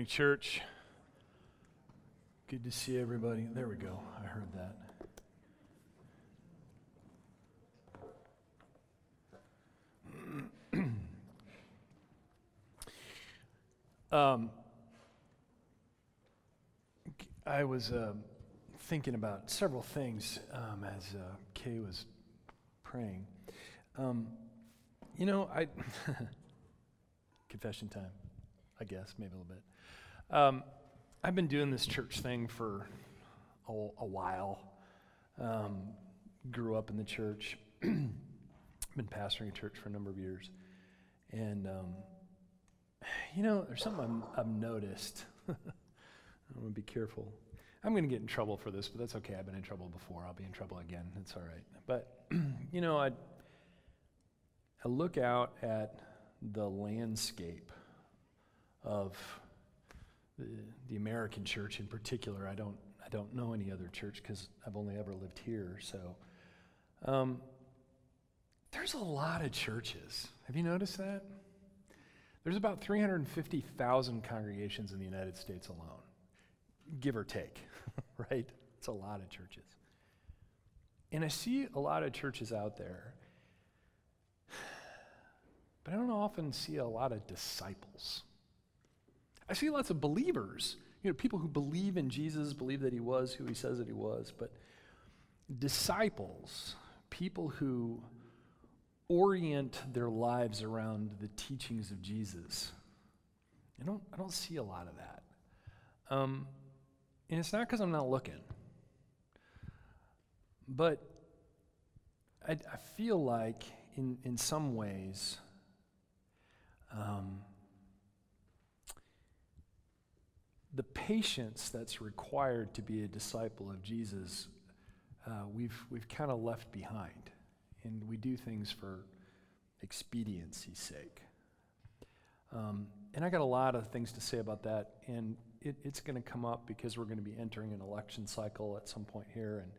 Morning, church. Good to see everybody. There we go. I heard that. um, I was uh, thinking about several things um, as uh, Kay was praying. Um, you know, I confession time. I guess, maybe a little bit. Um, I've been doing this church thing for a, a while. Um, grew up in the church, been pastoring a church for a number of years. And, um, you know, there's something i have noticed. I'm going to be careful. I'm going to get in trouble for this, but that's okay. I've been in trouble before. I'll be in trouble again. It's all right. But, you know, I, I look out at the landscape of the, the American church in particular. I don't, I don't know any other church because I've only ever lived here. So um, there's a lot of churches. Have you noticed that? There's about 350,000 congregations in the United States alone, give or take, right? It's a lot of churches. And I see a lot of churches out there, but I don't often see a lot of disciples. I see lots of believers, you know, people who believe in Jesus, believe that he was who he says that he was, but disciples, people who orient their lives around the teachings of Jesus. I don't, I don't see a lot of that. Um, and it's not because I'm not looking, but I, I, feel like in, in some ways, um, the patience that's required to be a disciple of Jesus, uh, we've, we've kind of left behind. And we do things for expediency's sake. Um, and I got a lot of things to say about that. And it, it's going to come up because we're going to be entering an election cycle at some point here. And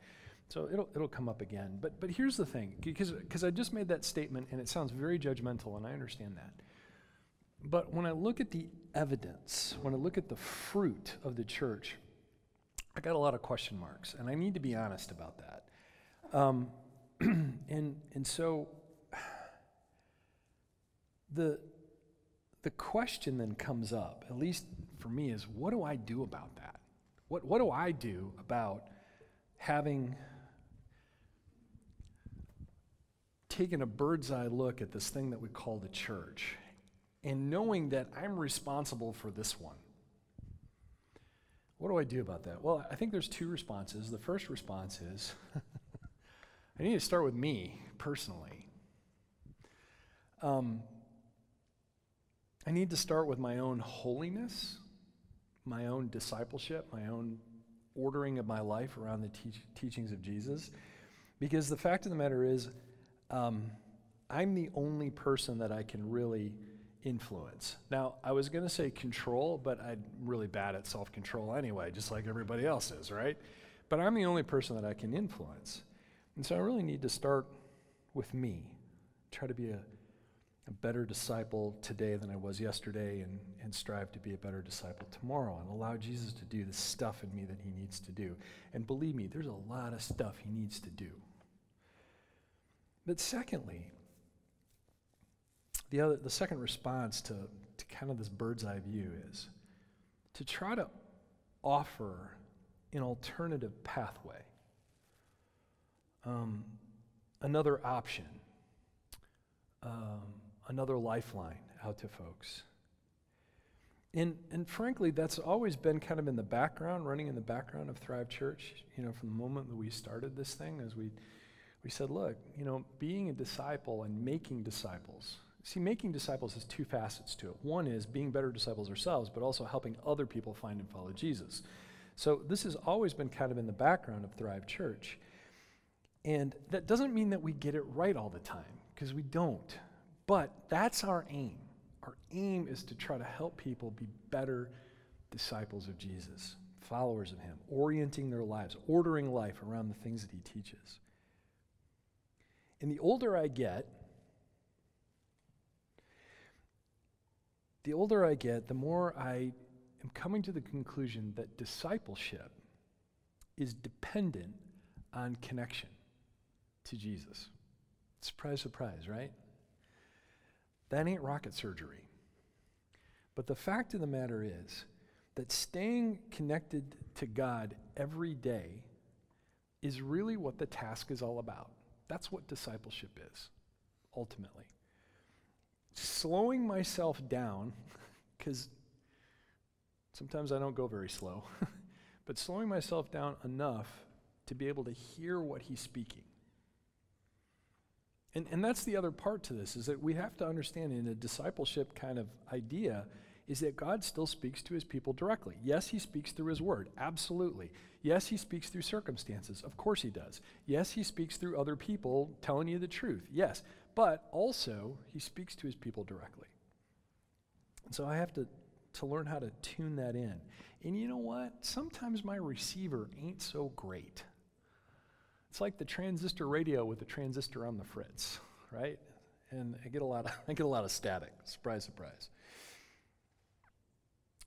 so it'll, it'll come up again. But, but here's the thing because I just made that statement and it sounds very judgmental, and I understand that. But when I look at the evidence, when I look at the fruit of the church, I got a lot of question marks, and I need to be honest about that. Um, and, and so the, the question then comes up, at least for me, is what do I do about that? What, what do I do about having taken a bird's eye look at this thing that we call the church and knowing that I'm responsible for this one. What do I do about that? Well, I think there's two responses. The first response is I need to start with me personally. Um, I need to start with my own holiness, my own discipleship, my own ordering of my life around the te- teachings of Jesus. Because the fact of the matter is, um, I'm the only person that I can really influence. Now, I was going to say control, but I'm really bad at self control anyway, just like everybody else is, right? But I'm the only person that I can influence. And so I really need to start with me, try to be a, a better disciple today than I was yesterday, and, and strive to be a better disciple tomorrow, and allow Jesus to do the stuff in me that he needs to do. And believe me, there's a lot of stuff he needs to do. But secondly, the, other, the second response to, to kind of this bird's eye view is to try to offer an alternative pathway, um, another option, um, another lifeline out to folks. And, and frankly, that's always been kind of in the background, running in the background of Thrive Church, you know, from the moment that we started this thing, as we, we said, look, you know, being a disciple and making disciples See, making disciples has two facets to it. One is being better disciples ourselves, but also helping other people find and follow Jesus. So this has always been kind of in the background of Thrive Church. And that doesn't mean that we get it right all the time, because we don't. But that's our aim. Our aim is to try to help people be better disciples of Jesus, followers of Him, orienting their lives, ordering life around the things that He teaches. And the older I get, the older I get, the more I am coming to the conclusion that discipleship is dependent on connection to Jesus. Surprise, surprise, right? That ain't rocket surgery. But the fact of the matter is that staying connected to God every day is really what the task is all about. That's what discipleship is, ultimately. Slowing myself down, because sometimes I don't go very slow, but slowing myself down enough to be able to hear what he's speaking. And, and that's the other part to this is that we have to understand in a discipleship kind of idea is that God still speaks to his people directly. Yes, he speaks through his word, absolutely. Yes, he speaks through circumstances, of course he does. Yes, he speaks through other people telling you the truth, yes. But also, he speaks to his people directly. And so I have to, to learn how to tune that in. And you know what? Sometimes my receiver ain't so great. It's like the transistor radio with the transistor on the fritz, right? And I get a lot of, I get a lot of static. Surprise, surprise.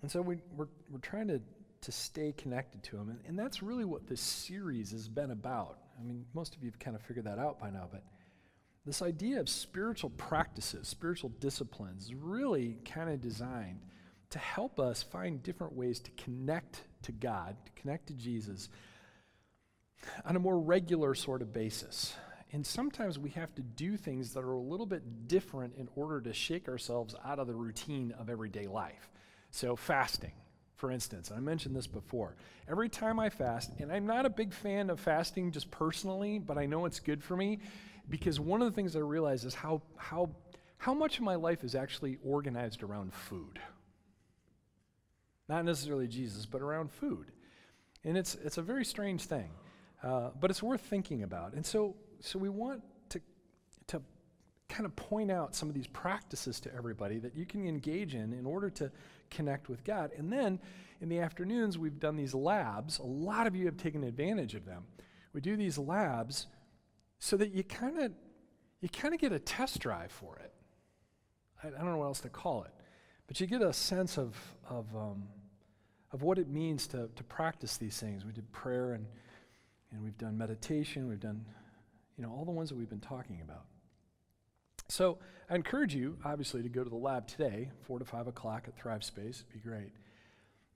And so we, we're, we're trying to, to stay connected to him. And, and that's really what this series has been about. I mean, most of you have kind of figured that out by now, but this idea of spiritual practices, spiritual disciplines, is really kind of designed to help us find different ways to connect to God, to connect to Jesus on a more regular sort of basis. And sometimes we have to do things that are a little bit different in order to shake ourselves out of the routine of everyday life. So, fasting, for instance, I mentioned this before. Every time I fast, and I'm not a big fan of fasting just personally, but I know it's good for me because one of the things I realize is how, how, how much of my life is actually organized around food. Not necessarily Jesus, but around food. And it's, it's a very strange thing. Uh, but it's worth thinking about. And so, so we want to, to kind of point out some of these practices to everybody that you can engage in in order to connect with God. And then in the afternoons, we've done these labs. A lot of you have taken advantage of them. We do these labs so that you kind of you kind of get a test drive for it. I, I, don't know what else to call it, but you get a sense of of um, of what it means to to practice these things. We did prayer and and we've done meditation, we've done, you know, all the ones that we've been talking about. So I encourage you, obviously, to go to the lab today, 4 to 5 o'clock at Thrive Space. It'd be great.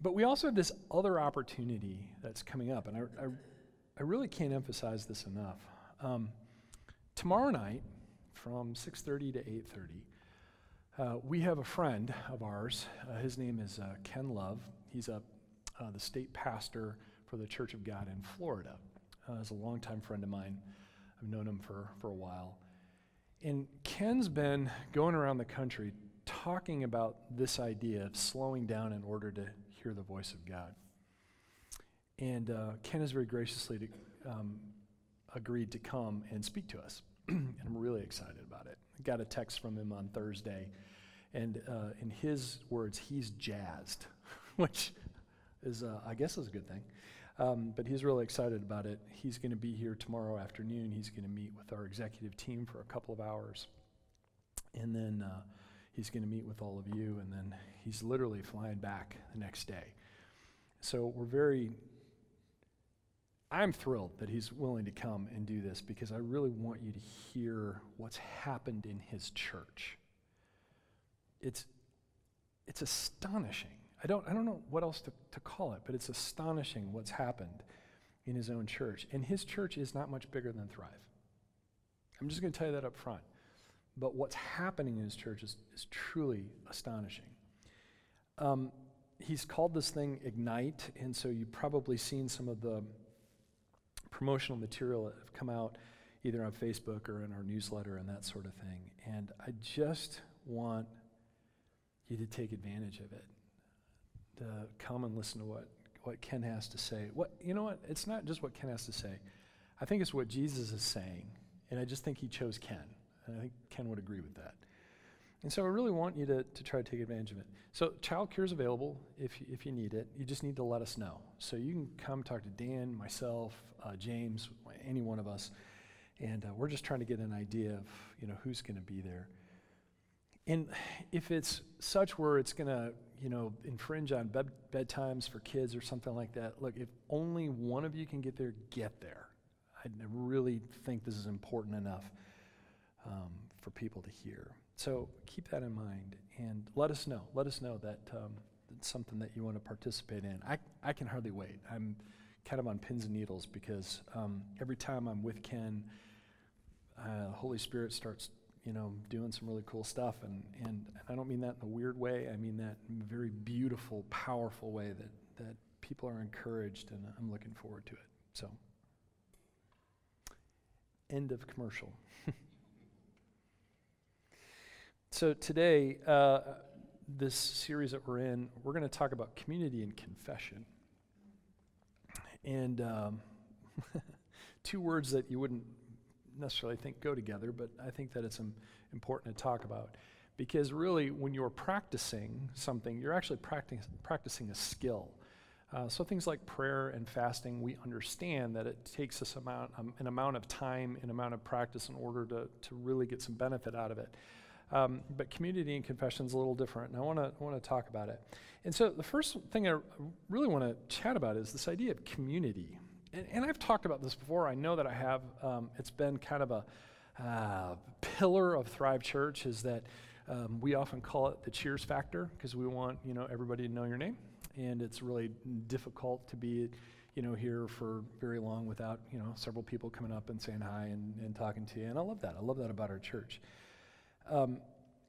But we also have this other opportunity that's coming up, and I, I, I really can't emphasize this enough. Um, tomorrow night, from 6.30 to 8.30, uh, we have a friend of ours. Uh, his name is uh, Ken Love. He's a, uh, the state pastor for the Church of God in Florida uh, is a longtime friend of mine. I've known him for, for a while. And Ken's been going around the country talking about this idea of slowing down in order to hear the voice of God. And uh, Ken has very graciously to, um, agreed to come and speak to us. and I'm really excited about it. I got a text from him on Thursday, and uh, in his words, he's jazzed, which is, uh, I guess, is a good thing. Um, but he's really excited about it. He's going to be here tomorrow afternoon. He's going to meet with our executive team for a couple of hours. And then uh, he's going to meet with all of you. And then he's literally flying back the next day. So we're very, I'm thrilled that he's willing to come and do this because I really want you to hear what's happened in his church. It's, it's astonishing I don't, I don't know what else to, to call it, but it's astonishing what's happened in his own church. And his church is not much bigger than Thrive. I'm just going to tell you that up front. But what's happening in his church is, is truly astonishing. Um, he's called this thing Ignite, and so you've probably seen some of the promotional material that have come out either on Facebook or in our newsletter and that sort of thing. And I just want you to take advantage of it to come and listen to what, what Ken has to say. What you know what? It's not just what Ken has to say. I think it's what Jesus is saying. And I just think he chose Ken. And I think Ken would agree with that. And so I really want you to, to try to take advantage of it. So child care is available if if you need it. You just need to let us know. So you can come talk to Dan, myself, uh, James, any one of us. And uh, we're just trying to get an idea of, you know, who's going to be there. And if it's such where it's going to, you know, infringe on bed, bedtimes for kids or something like that, look, if only one of you can get there, get there. I really think this is important enough um, for people to hear. So keep that in mind and let us know. Let us know that um, it's something that you want to participate in. I, I can hardly wait. I'm kind of on pins and needles because um, every time I'm with Ken, uh, Holy Spirit starts, you know, doing some really cool stuff. And, and I don't mean that in a weird way. I mean that in a very beautiful, powerful way that, that people are encouraged, and I'm looking forward to it. So, end of commercial. so, today, uh, this series that we're in, we're going to talk about community and confession. And um, two words that you wouldn't necessarily think go together, but I think that it's important to talk about. Because really, when you're practicing something, you're actually practicing, practicing a skill. Uh, so things like prayer and fasting, we understand that it takes us amount, um, an amount of time, an amount of practice in order to, to really get some benefit out of it. Um, but community and confession is a little different, and I want to want to talk about it. And so the first thing I really want to chat about is this idea of community. And, and, I've talked about this before. I know that I have. Um, it's been kind of a uh, pillar of Thrive Church. Is that um, we often call it the cheers factor because we want you know everybody to know your name, and it's really difficult to be you know here for very long without you know several people coming up and saying hi and, and talking to you. And I love that. I love that about our church. Um,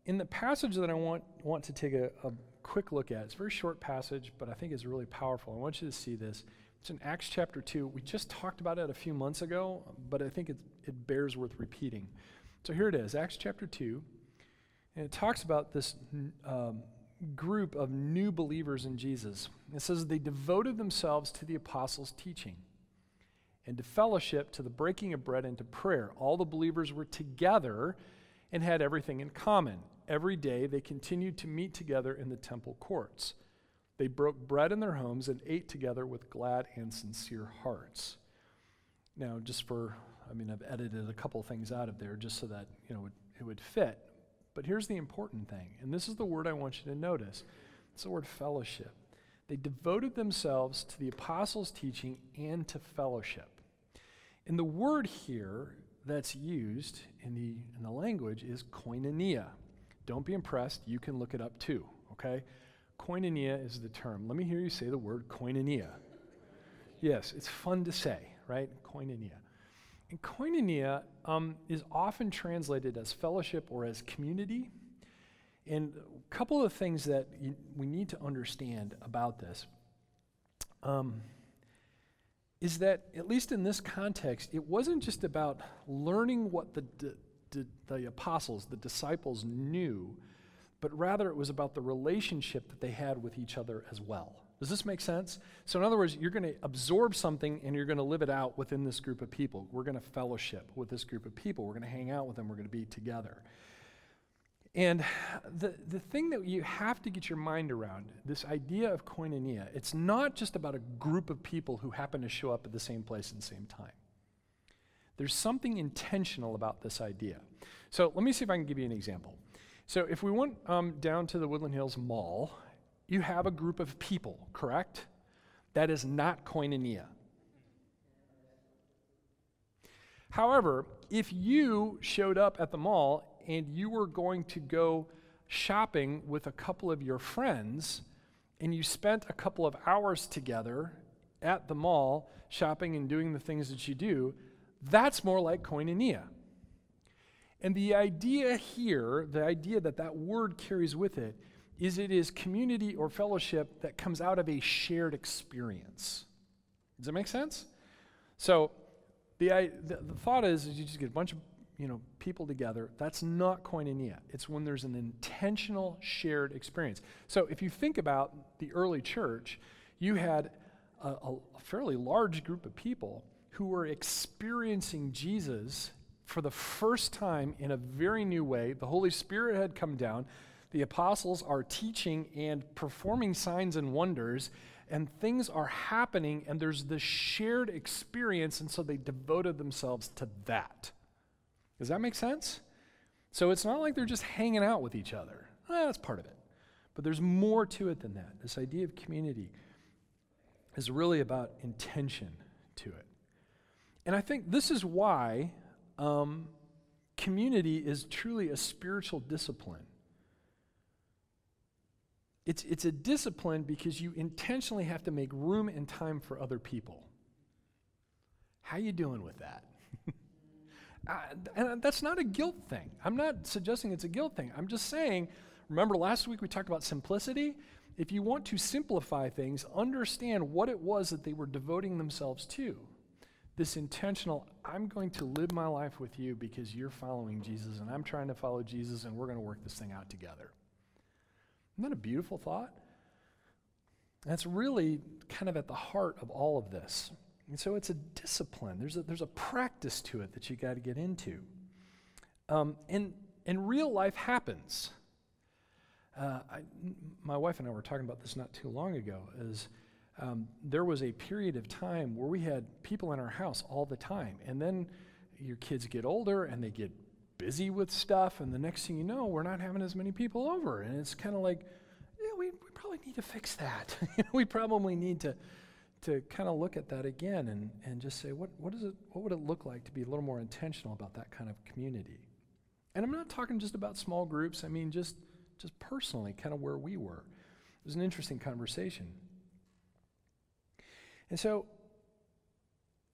in the passage that I want, want to take a, a quick look at, it's a very short passage, but I think it's really powerful. I want you to see this. It's in Acts chapter 2. We just talked about it a few months ago, but I think it, it bears worth repeating. So here it is Acts chapter 2. And it talks about this um, group of new believers in Jesus. It says they devoted themselves to the apostles' teaching and to fellowship, to the breaking of bread, and to prayer. All the believers were together and had everything in common. Every day they continued to meet together in the temple courts. They broke bread in their homes and ate together with glad and sincere hearts. Now, just for, I mean, I've edited a couple things out of there just so that, you know, it would fit. But here's the important thing, and this is the word I want you to notice it's the word fellowship. They devoted themselves to the apostles' teaching and to fellowship. And the word here that's used in the, in the language is koinonia. Don't be impressed, you can look it up too, okay? Koinonia is the term. Let me hear you say the word koinonia. Yes, it's fun to say, right? Koinonia. And koinonia um, is often translated as fellowship or as community. And a couple of things that you, we need to understand about this. Um, is that, at least in this context, it wasn't just about learning what the, the apostles, the disciples knew, but rather it was about the relationship that they had with each other as well. Does this make sense? So, in other words, you're going to absorb something and you're going to live it out within this group of people. We're going to fellowship with this group of people. We're going to hang out with them. We're going to be together. And the, the thing that you have to get your mind around, this idea of koinonia, it's not just about a group of people who happen to show up at the same place at the same time. There's something intentional about this idea. So let me see if I can give you an example. So if we went um, down to the Woodland Hills Mall, you have a group of people, correct? That is not koinonia. However, if you showed up at the mall and you were going to go shopping with a couple of your friends and you spent a couple of hours together at the mall shopping and doing the things that you do, that's more like koinonia. And the idea here, the idea that that word carries with it, is it is community or fellowship that comes out of a shared experience. Does that make sense? So the, the, the thought is, is you just get a bunch of you know, people together, that's not koinonia. It's when there's an intentional shared experience. So if you think about the early church, you had a, a, fairly large group of people who were experiencing Jesus for the first time in a very new way. The Holy Spirit had come down. The apostles are teaching and performing signs and wonders, and things are happening, and there's this shared experience, and so they devoted themselves to that. Does that make sense? So it's not like they're just hanging out with each other. Well, that's part of it. But there's more to it than that. This idea of community is really about intention to it. And I think this is why um, community is truly a spiritual discipline. It's, it's a discipline because you intentionally have to make room and time for other people. How you doing with that? Uh, and that's not a guilt thing. I'm not suggesting it's a guilt thing. I'm just saying, remember last week we talked about simplicity? If you want to simplify things, understand what it was that they were devoting themselves to this intentional, I'm going to live my life with you because you're following Jesus and I'm trying to follow Jesus and we're going to work this thing out together. Isn't that a beautiful thought? That's really kind of at the heart of all of this. And so it's a discipline. There's a, there's a practice to it that you got to get into. Um, and, and real life happens. Uh, I, my wife and I were talking about this not too long ago. Is um, there was a period of time where we had people in our house all the time. And then your kids get older and they get busy with stuff. And the next thing you know, we're not having as many people over. And it's kind of like, yeah, we, we probably need to fix that. we probably need to, to kind of look at that again and, and just say, what, what, is it, what would it look like to be a little more intentional about that kind of community? And I'm not talking just about small groups, I mean, just, just personally, kind of where we were. It was an interesting conversation. And so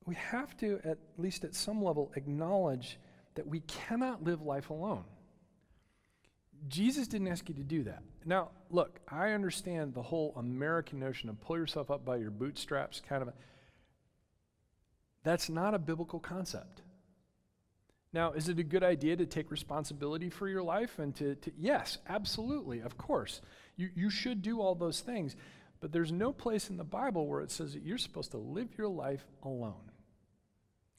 we have to, at least at some level, acknowledge that we cannot live life alone. Jesus didn't ask you to do that. Now, look, I understand the whole American notion of pull yourself up by your bootstraps kind of. A, that's not a biblical concept. Now, is it a good idea to take responsibility for your life and to, to yes, absolutely, of course. You, you should do all those things. But there's no place in the Bible where it says that you're supposed to live your life alone.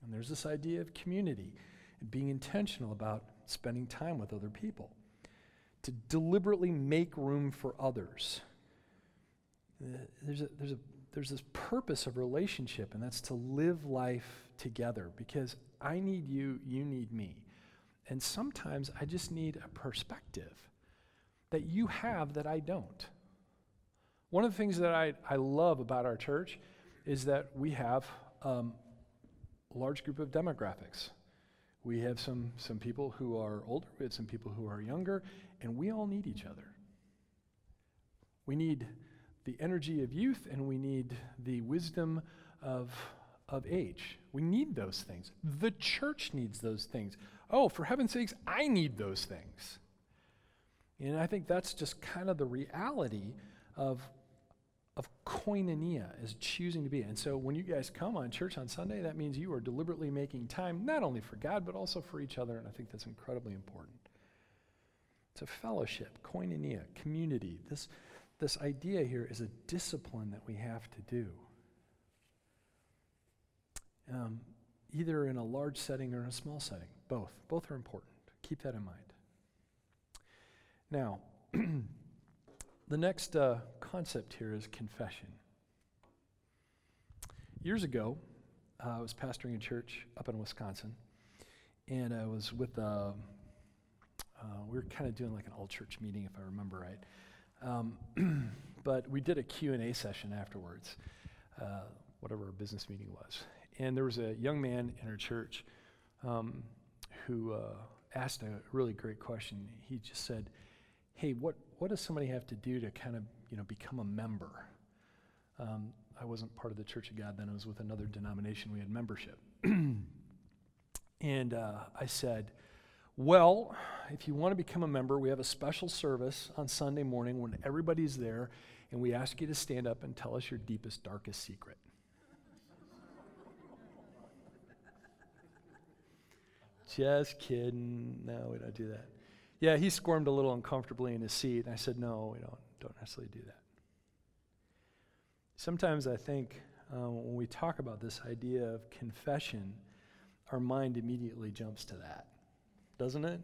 And there's this idea of community and being intentional about spending time with other people, to deliberately make room for others. There's, a, there's, a, there's this purpose of relationship, and that's to live life together because I need you, you need me. And sometimes I just need a perspective that you have that I don't. One of the things that I, I love about our church is that we have um, a large group of demographics. We have some, some people who are older, we have some people who are younger, and we all need each other. We need the energy of youth and we need the wisdom of, of age. We need those things. The church needs those things. Oh, for heaven's sakes, I need those things. And I think that's just kind of the reality of of koinonia is choosing to be. And so when you guys come on church on Sunday, that means you are deliberately making time not only for God, but also for each other. And I think that's incredibly important. It's a fellowship, koinonia, community. This, this idea here is a discipline that we have to do. Um, either in a large setting or in a small setting. Both. Both are important. Keep that in mind. Now, The next uh, concept here is confession. Years ago, uh, I was pastoring a church up in Wisconsin, and I was with, uh, uh we were kind of doing like an all church meeting, if I remember right. Um, but we did a Q&A session afterwards, uh, whatever our business meeting was. And there was a young man in our church um, who uh, asked a really great question. He just said, hey, what, what does somebody have to do to kind of, you know, become a member? Um, I wasn't part of the Church of God then. I was with another denomination. We had membership. and uh, I said, well, if you want to become a member, we have a special service on Sunday morning when everybody's there, and we ask you to stand up and tell us your deepest, darkest secret. Just kidding. No, we don't do that. Yeah, he squirmed a little uncomfortably in his seat. And I said, No, we don't, don't necessarily do that. Sometimes I think uh, when we talk about this idea of confession, our mind immediately jumps to that, doesn't it?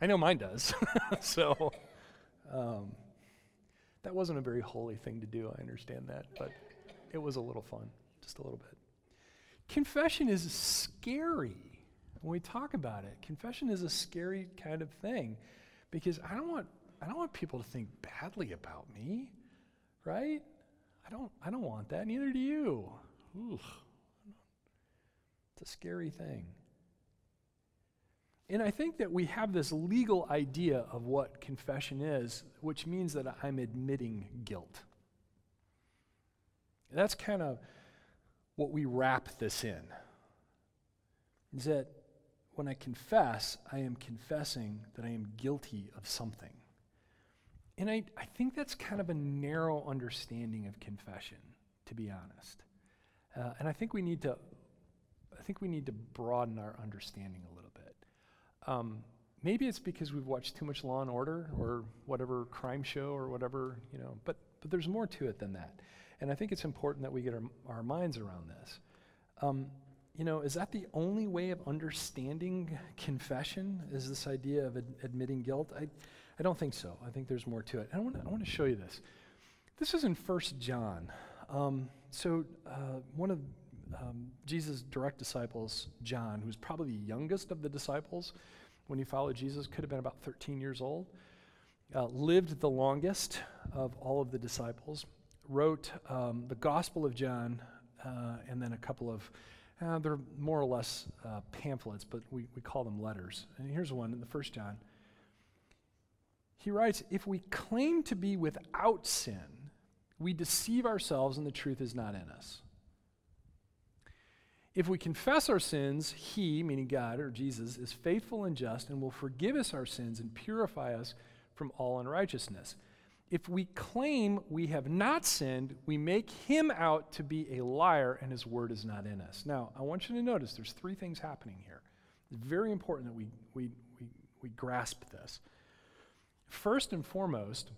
I know mine does. so um, that wasn't a very holy thing to do, I understand that, but it was a little fun, just a little bit. Confession is scary when we talk about it. Confession is a scary kind of thing because I don't want I don't want people to think badly about me, right? I don't I don't want that. Neither do you. It's a scary thing. And I think that we have this legal idea of what confession is, which means that I'm admitting guilt. That's kind of what we wrap this in. Is that when I confess, I am confessing that I am guilty of something. And I, I think that's kind of a narrow understanding of confession, to be honest. Uh, and I think we need to I think we need to broaden our understanding a little bit. Um, maybe it's because we've watched too much Law and Order or whatever crime show or whatever, you know, but, but there's more to it than that. And I think it's important that we get our, our minds around this. Um, you know, is that the only way of understanding confession? Is this idea of ad- admitting guilt? I, I don't think so. I think there's more to it. I want to I wanna show you this. This is in First John. Um, so, uh, one of um, Jesus' direct disciples, John, who's probably the youngest of the disciples when he followed Jesus, could have been about 13 years old, uh, lived the longest of all of the disciples, wrote um, the Gospel of John, uh, and then a couple of, uh, they're more or less uh, pamphlets, but we, we call them letters. And here's one in the first John. He writes, If we claim to be without sin, we deceive ourselves and the truth is not in us. If we confess our sins, He, meaning God or Jesus, is faithful and just and will forgive us our sins and purify us from all unrighteousness. If we claim we have not sinned, we make Him out to be a liar and His word is not in us. Now, I want you to notice there's three things happening here. It's very important that we, we, we, we grasp this. First and foremost,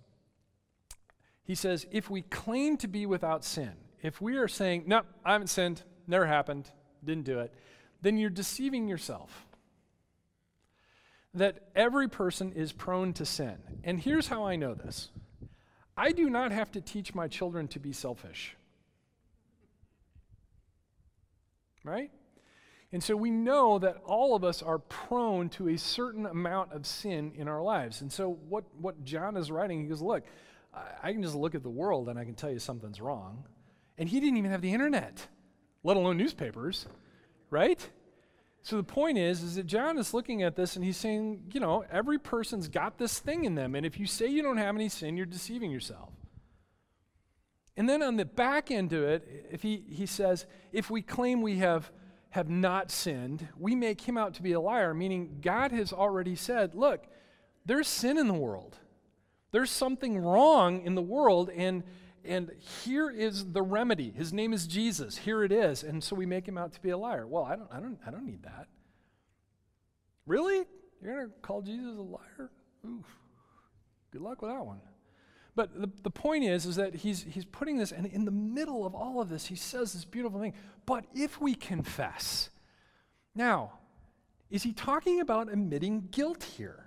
he says, if we claim to be without sin, if we are saying, no, I haven't sinned, never happened, didn't do it, then you're deceiving yourself. That every person is prone to sin. And here's how I know this I do not have to teach my children to be selfish. Right? And so we know that all of us are prone to a certain amount of sin in our lives. And so what, what John is writing, he goes, Look, I, I can just look at the world and I can tell you something's wrong. And he didn't even have the internet let alone newspapers, right? So the point is, is that John is looking at this and he's saying, you know, every person's got this thing in them, and if you say you don't have any sin, you're deceiving yourself. And then on the back end of it, if he, he says, if we claim we have, have not sinned, we make him out to be a liar, meaning God has already said, look, there's sin in the world. There's something wrong in the world, and and here is the remedy. His name is Jesus. Here it is. And so we make him out to be a liar. Well, I don't, I don't, I don't need that. Really? You're going to call Jesus a liar? Oof. Good luck with that one. But the, the point is, is that he's, he's putting this, and in the middle of all of this, he says this beautiful thing. But if we confess, now, is he talking about admitting guilt here?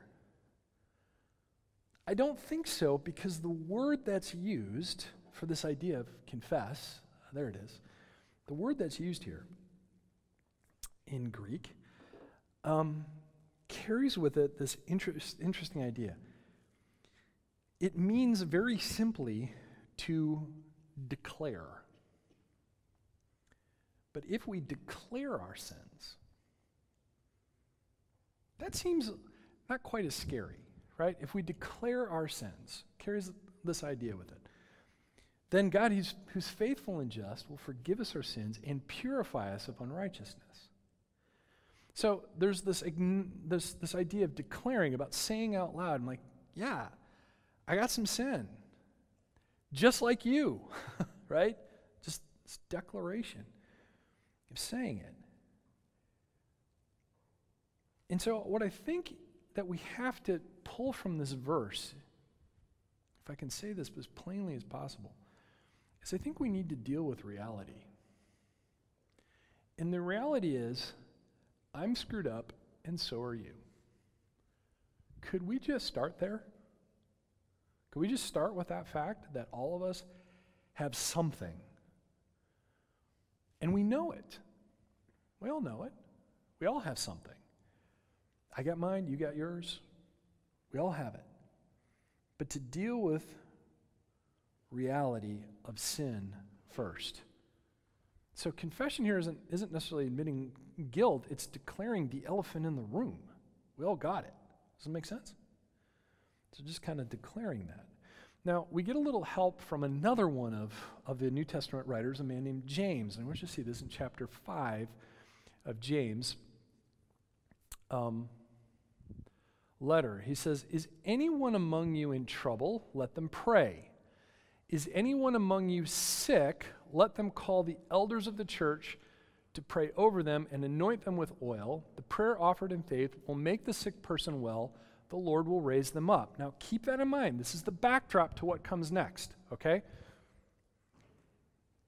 I don't think so because the word that's used for this idea of confess, there it is. The word that's used here in Greek um, carries with it this interest, interesting idea. It means very simply to declare. But if we declare our sins, that seems not quite as scary, right? If we declare our sins, carries this idea with it. Then God, who's, who's faithful and just, will forgive us our sins and purify us of unrighteousness. So there's this, this, this idea of declaring, about saying out loud, I'm like, yeah, I got some sin. Just like you, right? Just this declaration of saying it. And so, what I think that we have to pull from this verse, if I can say this as plainly as possible, is I think we need to deal with reality. And the reality is, I'm screwed up, and so are you. Could we just start there? Could we just start with that fact that all of us have something? And we know it. We all know it. We all have something. I got mine, you got yours. We all have it. But to deal with reality of sin first. So confession here isn't, isn't necessarily admitting guilt, it's declaring the elephant in the room. We all got it. Does that make sense? So just kind of declaring that. Now, we get a little help from another one of, of the New Testament writers, a man named James. And you to see this in chapter 5 of James. Um, letter. He says, Is anyone among you in trouble? Let them pray. Is anyone among you sick? Let them call the elders of the church to pray over them and anoint them with oil. The prayer offered in faith will make the sick person well. The Lord will raise them up. Now, keep that in mind. This is the backdrop to what comes next, okay?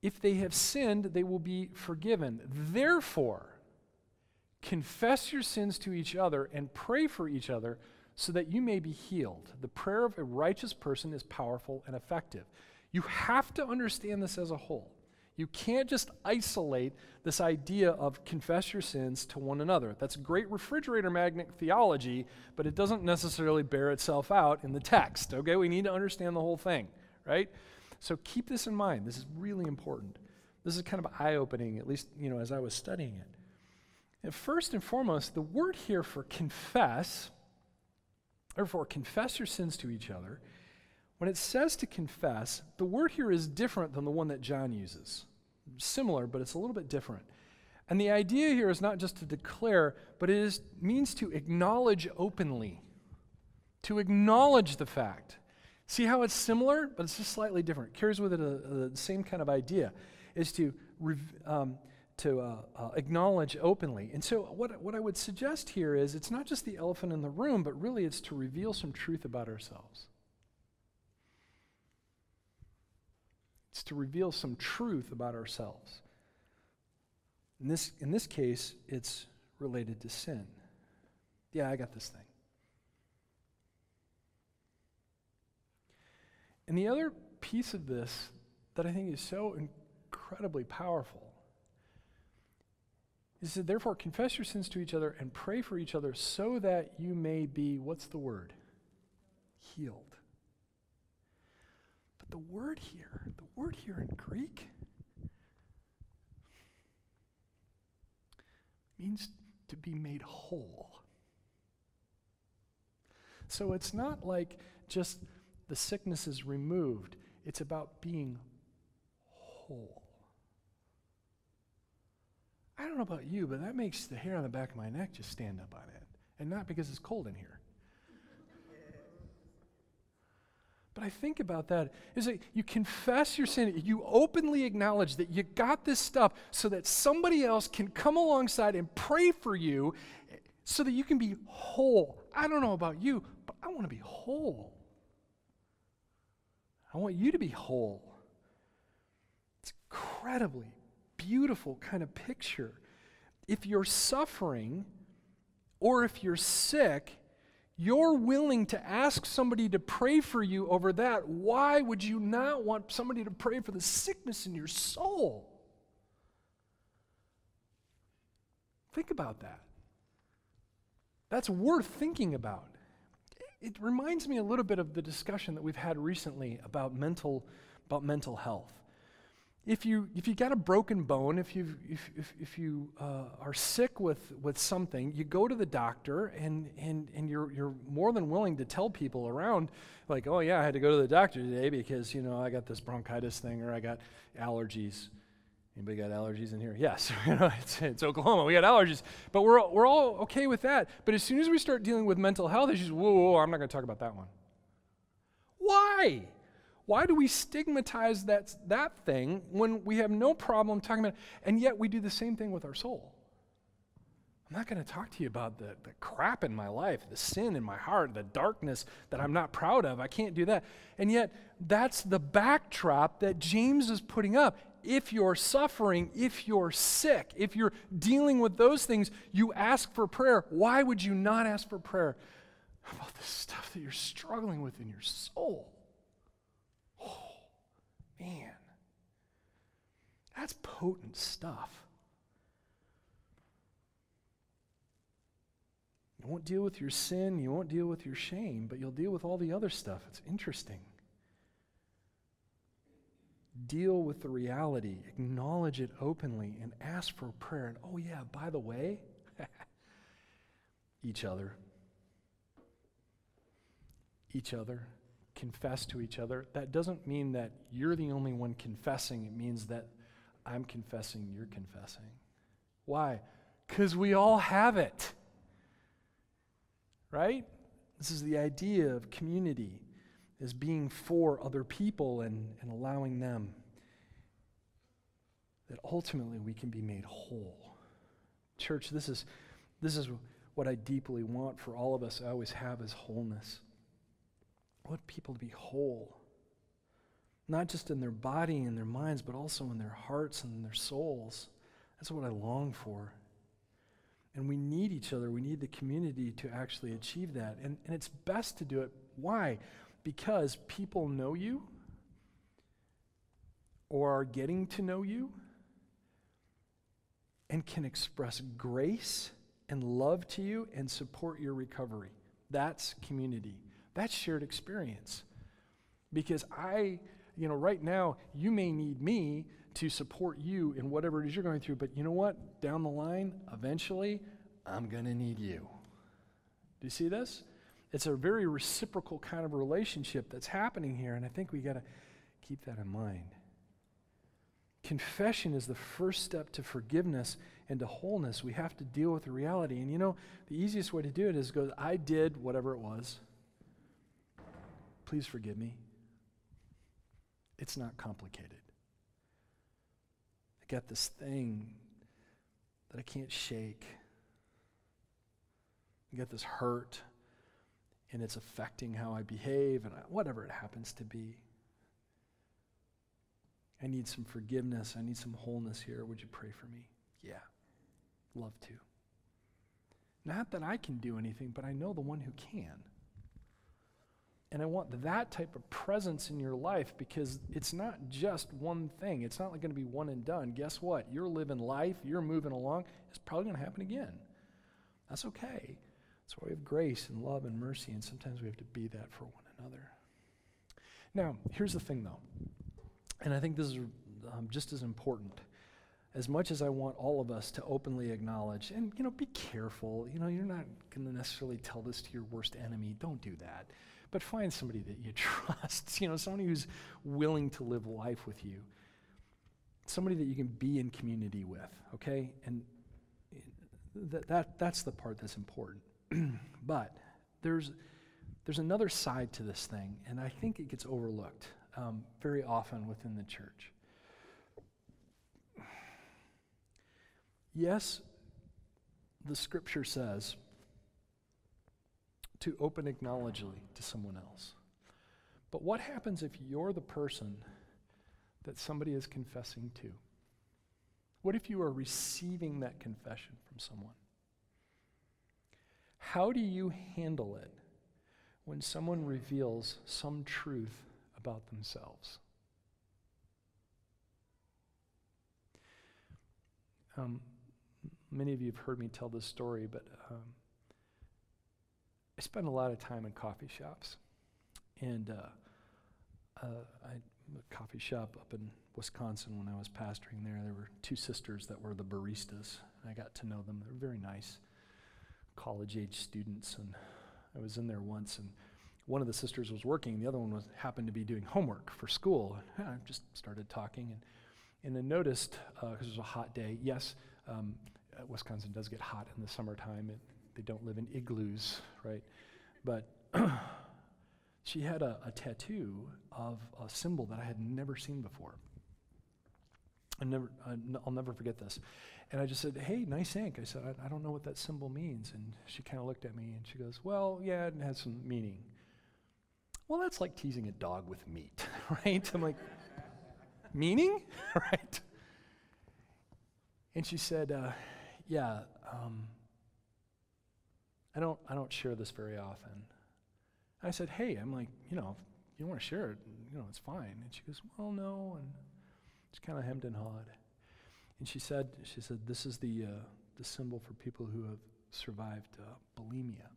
If they have sinned, they will be forgiven. Therefore, confess your sins to each other and pray for each other so that you may be healed. The prayer of a righteous person is powerful and effective. You have to understand this as a whole. You can't just isolate this idea of confess your sins to one another. That's great refrigerator magnet theology, but it doesn't necessarily bear itself out in the text. Okay, we need to understand the whole thing, right? So keep this in mind. This is really important. This is kind of eye opening, at least, you know, as I was studying it. And first and foremost, the word here for confess, or for confess your sins to each other, when it says to confess, the word here is different than the one that John uses. Similar, but it's a little bit different. And the idea here is not just to declare, but it is, means to acknowledge openly. To acknowledge the fact. See how it's similar, but it's just slightly different. It carries with it the same kind of idea. Is to um, to uh, uh, acknowledge openly. And so, what, what I would suggest here is it's not just the elephant in the room, but really it's to reveal some truth about ourselves. It's to reveal some truth about ourselves. In this, in this case, it's related to sin. Yeah, I got this thing. And the other piece of this that I think is so incredibly powerful is said, Therefore, confess your sins to each other and pray for each other so that you may be, what's the word? Healed. But the word here, word here in Greek means to be made whole. So it's not like just the sickness is removed, it's about being whole. I don't know about you, but that makes the hair on the back of my neck just stand up on end. And not because it's cold in here. But I think about that is that you confess your sin, you openly acknowledge that you got this stuff so that somebody else can come alongside and pray for you so that you can be whole. I don't know about you, but I want to be whole. I want you to be whole. It's incredibly beautiful kind of picture. If you're suffering or if you're sick, you're willing to ask somebody to pray for you over that. Why would you not want somebody to pray for the sickness in your soul? Think about that. That's worth thinking about. It reminds me a little bit of the discussion that we've had recently about mental, about mental health if you if you got a broken bone, if you if if, if you uh, are sick with with something, you go to the doctor, and and and you're you're more than willing to tell people around, like, oh yeah, I had to go to the doctor today because you know I got this bronchitis thing or I got allergies. Anybody got allergies in here? Yes, it's, it's Oklahoma. We got allergies, but we're we're all okay with that. But as soon as we start dealing with mental health issues, whoa, whoa, whoa I'm not going to talk about that one. Why? Why do we stigmatize that, that thing when we have no problem talking about it, and yet we do the same thing with our soul? I'm not going to talk to you about the, the crap in my life, the sin in my heart, the darkness that I'm not proud of. I can't do that. And yet, that's the backdrop that James is putting up. If you're suffering, if you're sick, if you're dealing with those things, you ask for prayer. Why would you not ask for prayer about the stuff that you're struggling with in your soul? Man, that's potent stuff. You won't deal with your sin, you won't deal with your shame, but you'll deal with all the other stuff. It's interesting. Deal with the reality, acknowledge it openly, and ask for prayer. And oh, yeah, by the way, each other. Each other. Confess to each other. That doesn't mean that you're the only one confessing, it means that I'm confessing, you're confessing. Why? Because we all have it. Right? This is the idea of community as being for other people and, and allowing them that ultimately we can be made whole. Church, this is, this is what I deeply want for all of us. I always have is wholeness. I want people to be whole, not just in their body and their minds, but also in their hearts and their souls. That's what I long for. And we need each other. We need the community to actually achieve that. And, and it's best to do it. Why? Because people know you or are getting to know you and can express grace and love to you and support your recovery. That's community. That's shared experience. Because I, you know, right now, you may need me to support you in whatever it is you're going through, but you know what? Down the line, eventually, I'm going to need you. Do you see this? It's a very reciprocal kind of relationship that's happening here, and I think we got to keep that in mind. Confession is the first step to forgiveness and to wholeness. We have to deal with the reality. And you know, the easiest way to do it is go, I did whatever it was. Please forgive me. It's not complicated. I got this thing that I can't shake. I got this hurt, and it's affecting how I behave, and whatever it happens to be. I need some forgiveness. I need some wholeness here. Would you pray for me? Yeah, love to. Not that I can do anything, but I know the one who can. And I want that type of presence in your life because it's not just one thing. It's not like going to be one and done. Guess what? You're living life, you're moving along. It's probably going to happen again. That's okay. That's why we have grace and love and mercy, and sometimes we have to be that for one another. Now, here's the thing though, and I think this is um, just as important. As much as I want all of us to openly acknowledge, and you know, be careful. You know, you're not going to necessarily tell this to your worst enemy. Don't do that but find somebody that you trust, you know, somebody who's willing to live life with you, somebody that you can be in community with, okay? And that, that, that's the part that's important. but there's, there's another side to this thing, and I think it gets overlooked um, very often within the church. Yes, the scripture says to open acknowledgingly to someone else. But what happens if you're the person that somebody is confessing to? What if you are receiving that confession from someone? How do you handle it when someone reveals some truth about themselves? Um, many of you have heard me tell this story, but um, I spent a lot of time in coffee shops. And uh, uh, I, a coffee shop up in Wisconsin when I was pastoring there, there were two sisters that were the baristas. I got to know them. They were very nice college age students. And I was in there once, and one of the sisters was working, the other one was happened to be doing homework for school. And I just started talking, and, and I noticed, because uh, it was a hot day, yes, um, Wisconsin does get hot in the summertime. It, they don't live in igloos, right? But she had a, a tattoo of a symbol that I had never seen before. I never, I'll never forget this. And I just said, hey, nice ink. I said, I, I don't know what that symbol means. And she kind of looked at me and she goes, well, yeah, it has some meaning. Well, that's like teasing a dog with meat, right? I'm like, meaning? right? And she said, uh, yeah, um, I don't, I don't share this very often. I said, hey, I'm like, you know, if you want to share it, you know, it's fine. And she goes, well, no. And she kind of hemmed and hawed. And she said, she said, this is the, uh, the symbol for people who have survived uh, bulimia.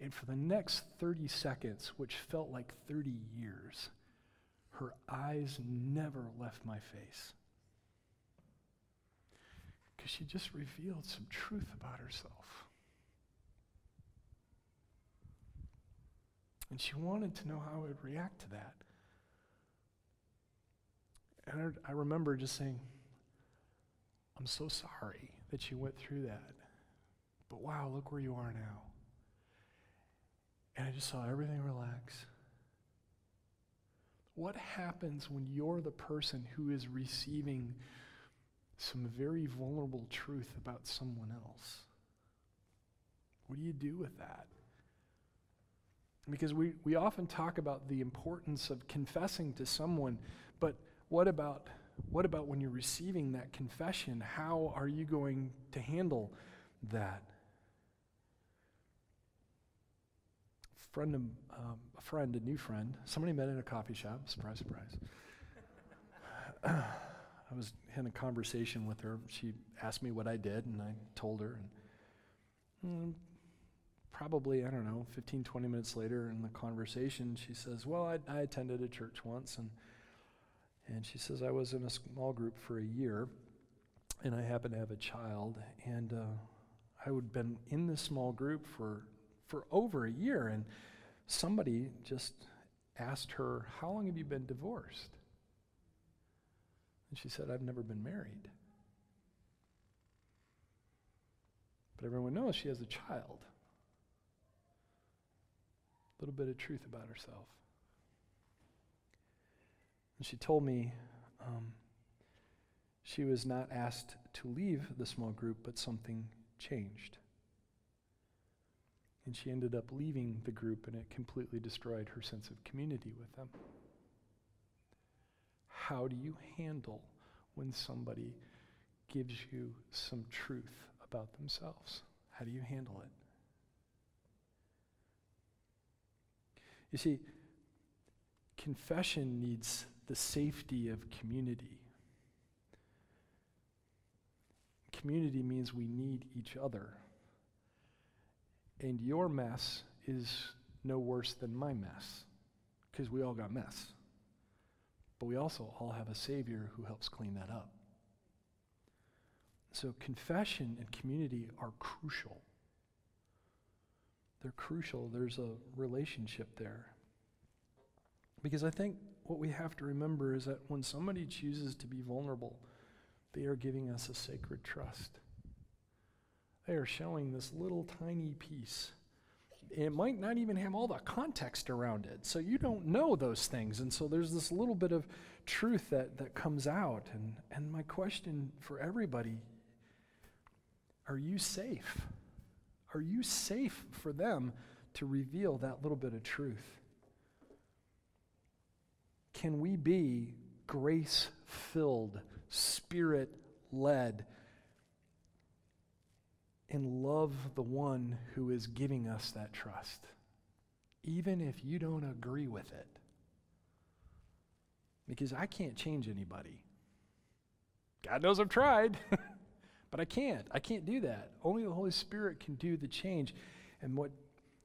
And for the next 30 seconds, which felt like 30 years, her eyes never left my face. Because she just revealed some truth about herself. And she wanted to know how I would react to that. And I, I remember just saying, I'm so sorry that you went through that. But wow, look where you are now. And I just saw everything relax. What happens when you're the person who is receiving some very vulnerable truth about someone else? What do you do with that? Because we, we often talk about the importance of confessing to someone, but what about, what about when you're receiving that confession? How are you going to handle that? Friend, um, a friend, a new friend, somebody met in a coffee shop. Surprise, surprise. I was in a conversation with her. She asked me what I did, and I told her. And, mm, probably, I don't know, 15, 20 minutes later in the conversation, she says, Well, I, I attended a church once, and and she says, I was in a small group for a year, and I happened to have a child, and uh, I had been in this small group for, for over a year, and somebody just asked her, How long have you been divorced? And she said, I've never been married. But everyone knows she has a child. A little bit of truth about herself. And she told me um, she was not asked to leave the small group, but something changed. And she ended up leaving the group, and it completely destroyed her sense of community with them. How do you handle when somebody gives you some truth about themselves? How do you handle it? You see, confession needs the safety of community. Community means we need each other. And your mess is no worse than my mess, because we all got mess. But we also all have a Savior who helps clean that up. So, confession and community are crucial. They're crucial. There's a relationship there. Because I think what we have to remember is that when somebody chooses to be vulnerable, they are giving us a sacred trust. They are showing this little tiny piece. It might not even have all the context around it, so you don't know those things. And so there's this little bit of truth that, that comes out. And, and my question for everybody are you safe? Are you safe for them to reveal that little bit of truth? can we be grace filled, spirit led, and love the one who is giving us that trust, even if you don't agree with it? Because I can't change anybody. God knows I've tried, but I can't. I can't do that. Only the Holy Spirit can do the change. And what,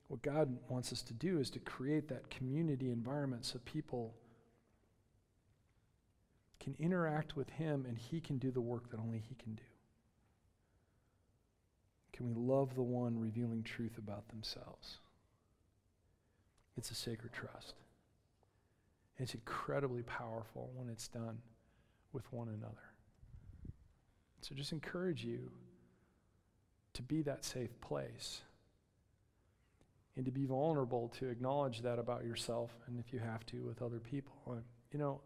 what God wants us to do is to create that community environment so people can interact with Him and He can do the work that only He can do? Can we love the one revealing truth about themselves? It's a sacred trust. It's incredibly powerful when it's done with one another. So just encourage you to be that safe place and to be vulnerable to acknowledge that about yourself and if you have to with other people. You know,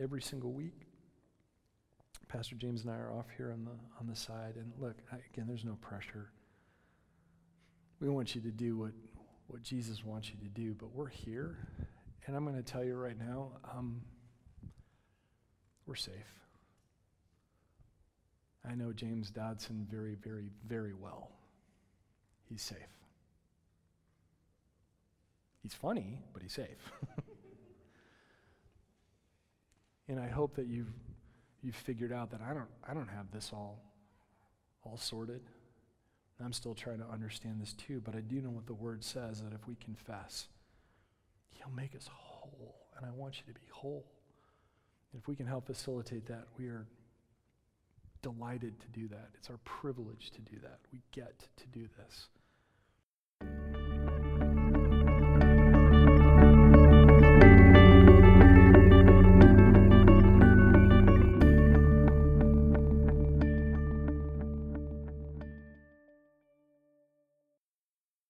every single week. Pastor James and I are off here on the on the side, and look, again, there's no pressure. We want you to do what what Jesus wants you to do, but we're here, and I'm going to tell you right now, um, we're safe. I know James Dodson very, very, very well. He's safe. He's funny, but he's safe. And I hope that you've you've figured out that I don't, I don't have this all, all sorted. I'm still trying to understand this too, but I do know what the word says that if we confess, He'll make us whole. And I want you to be whole. And if we can help facilitate that, we are delighted to do that. It's our privilege to do that. We get to do this.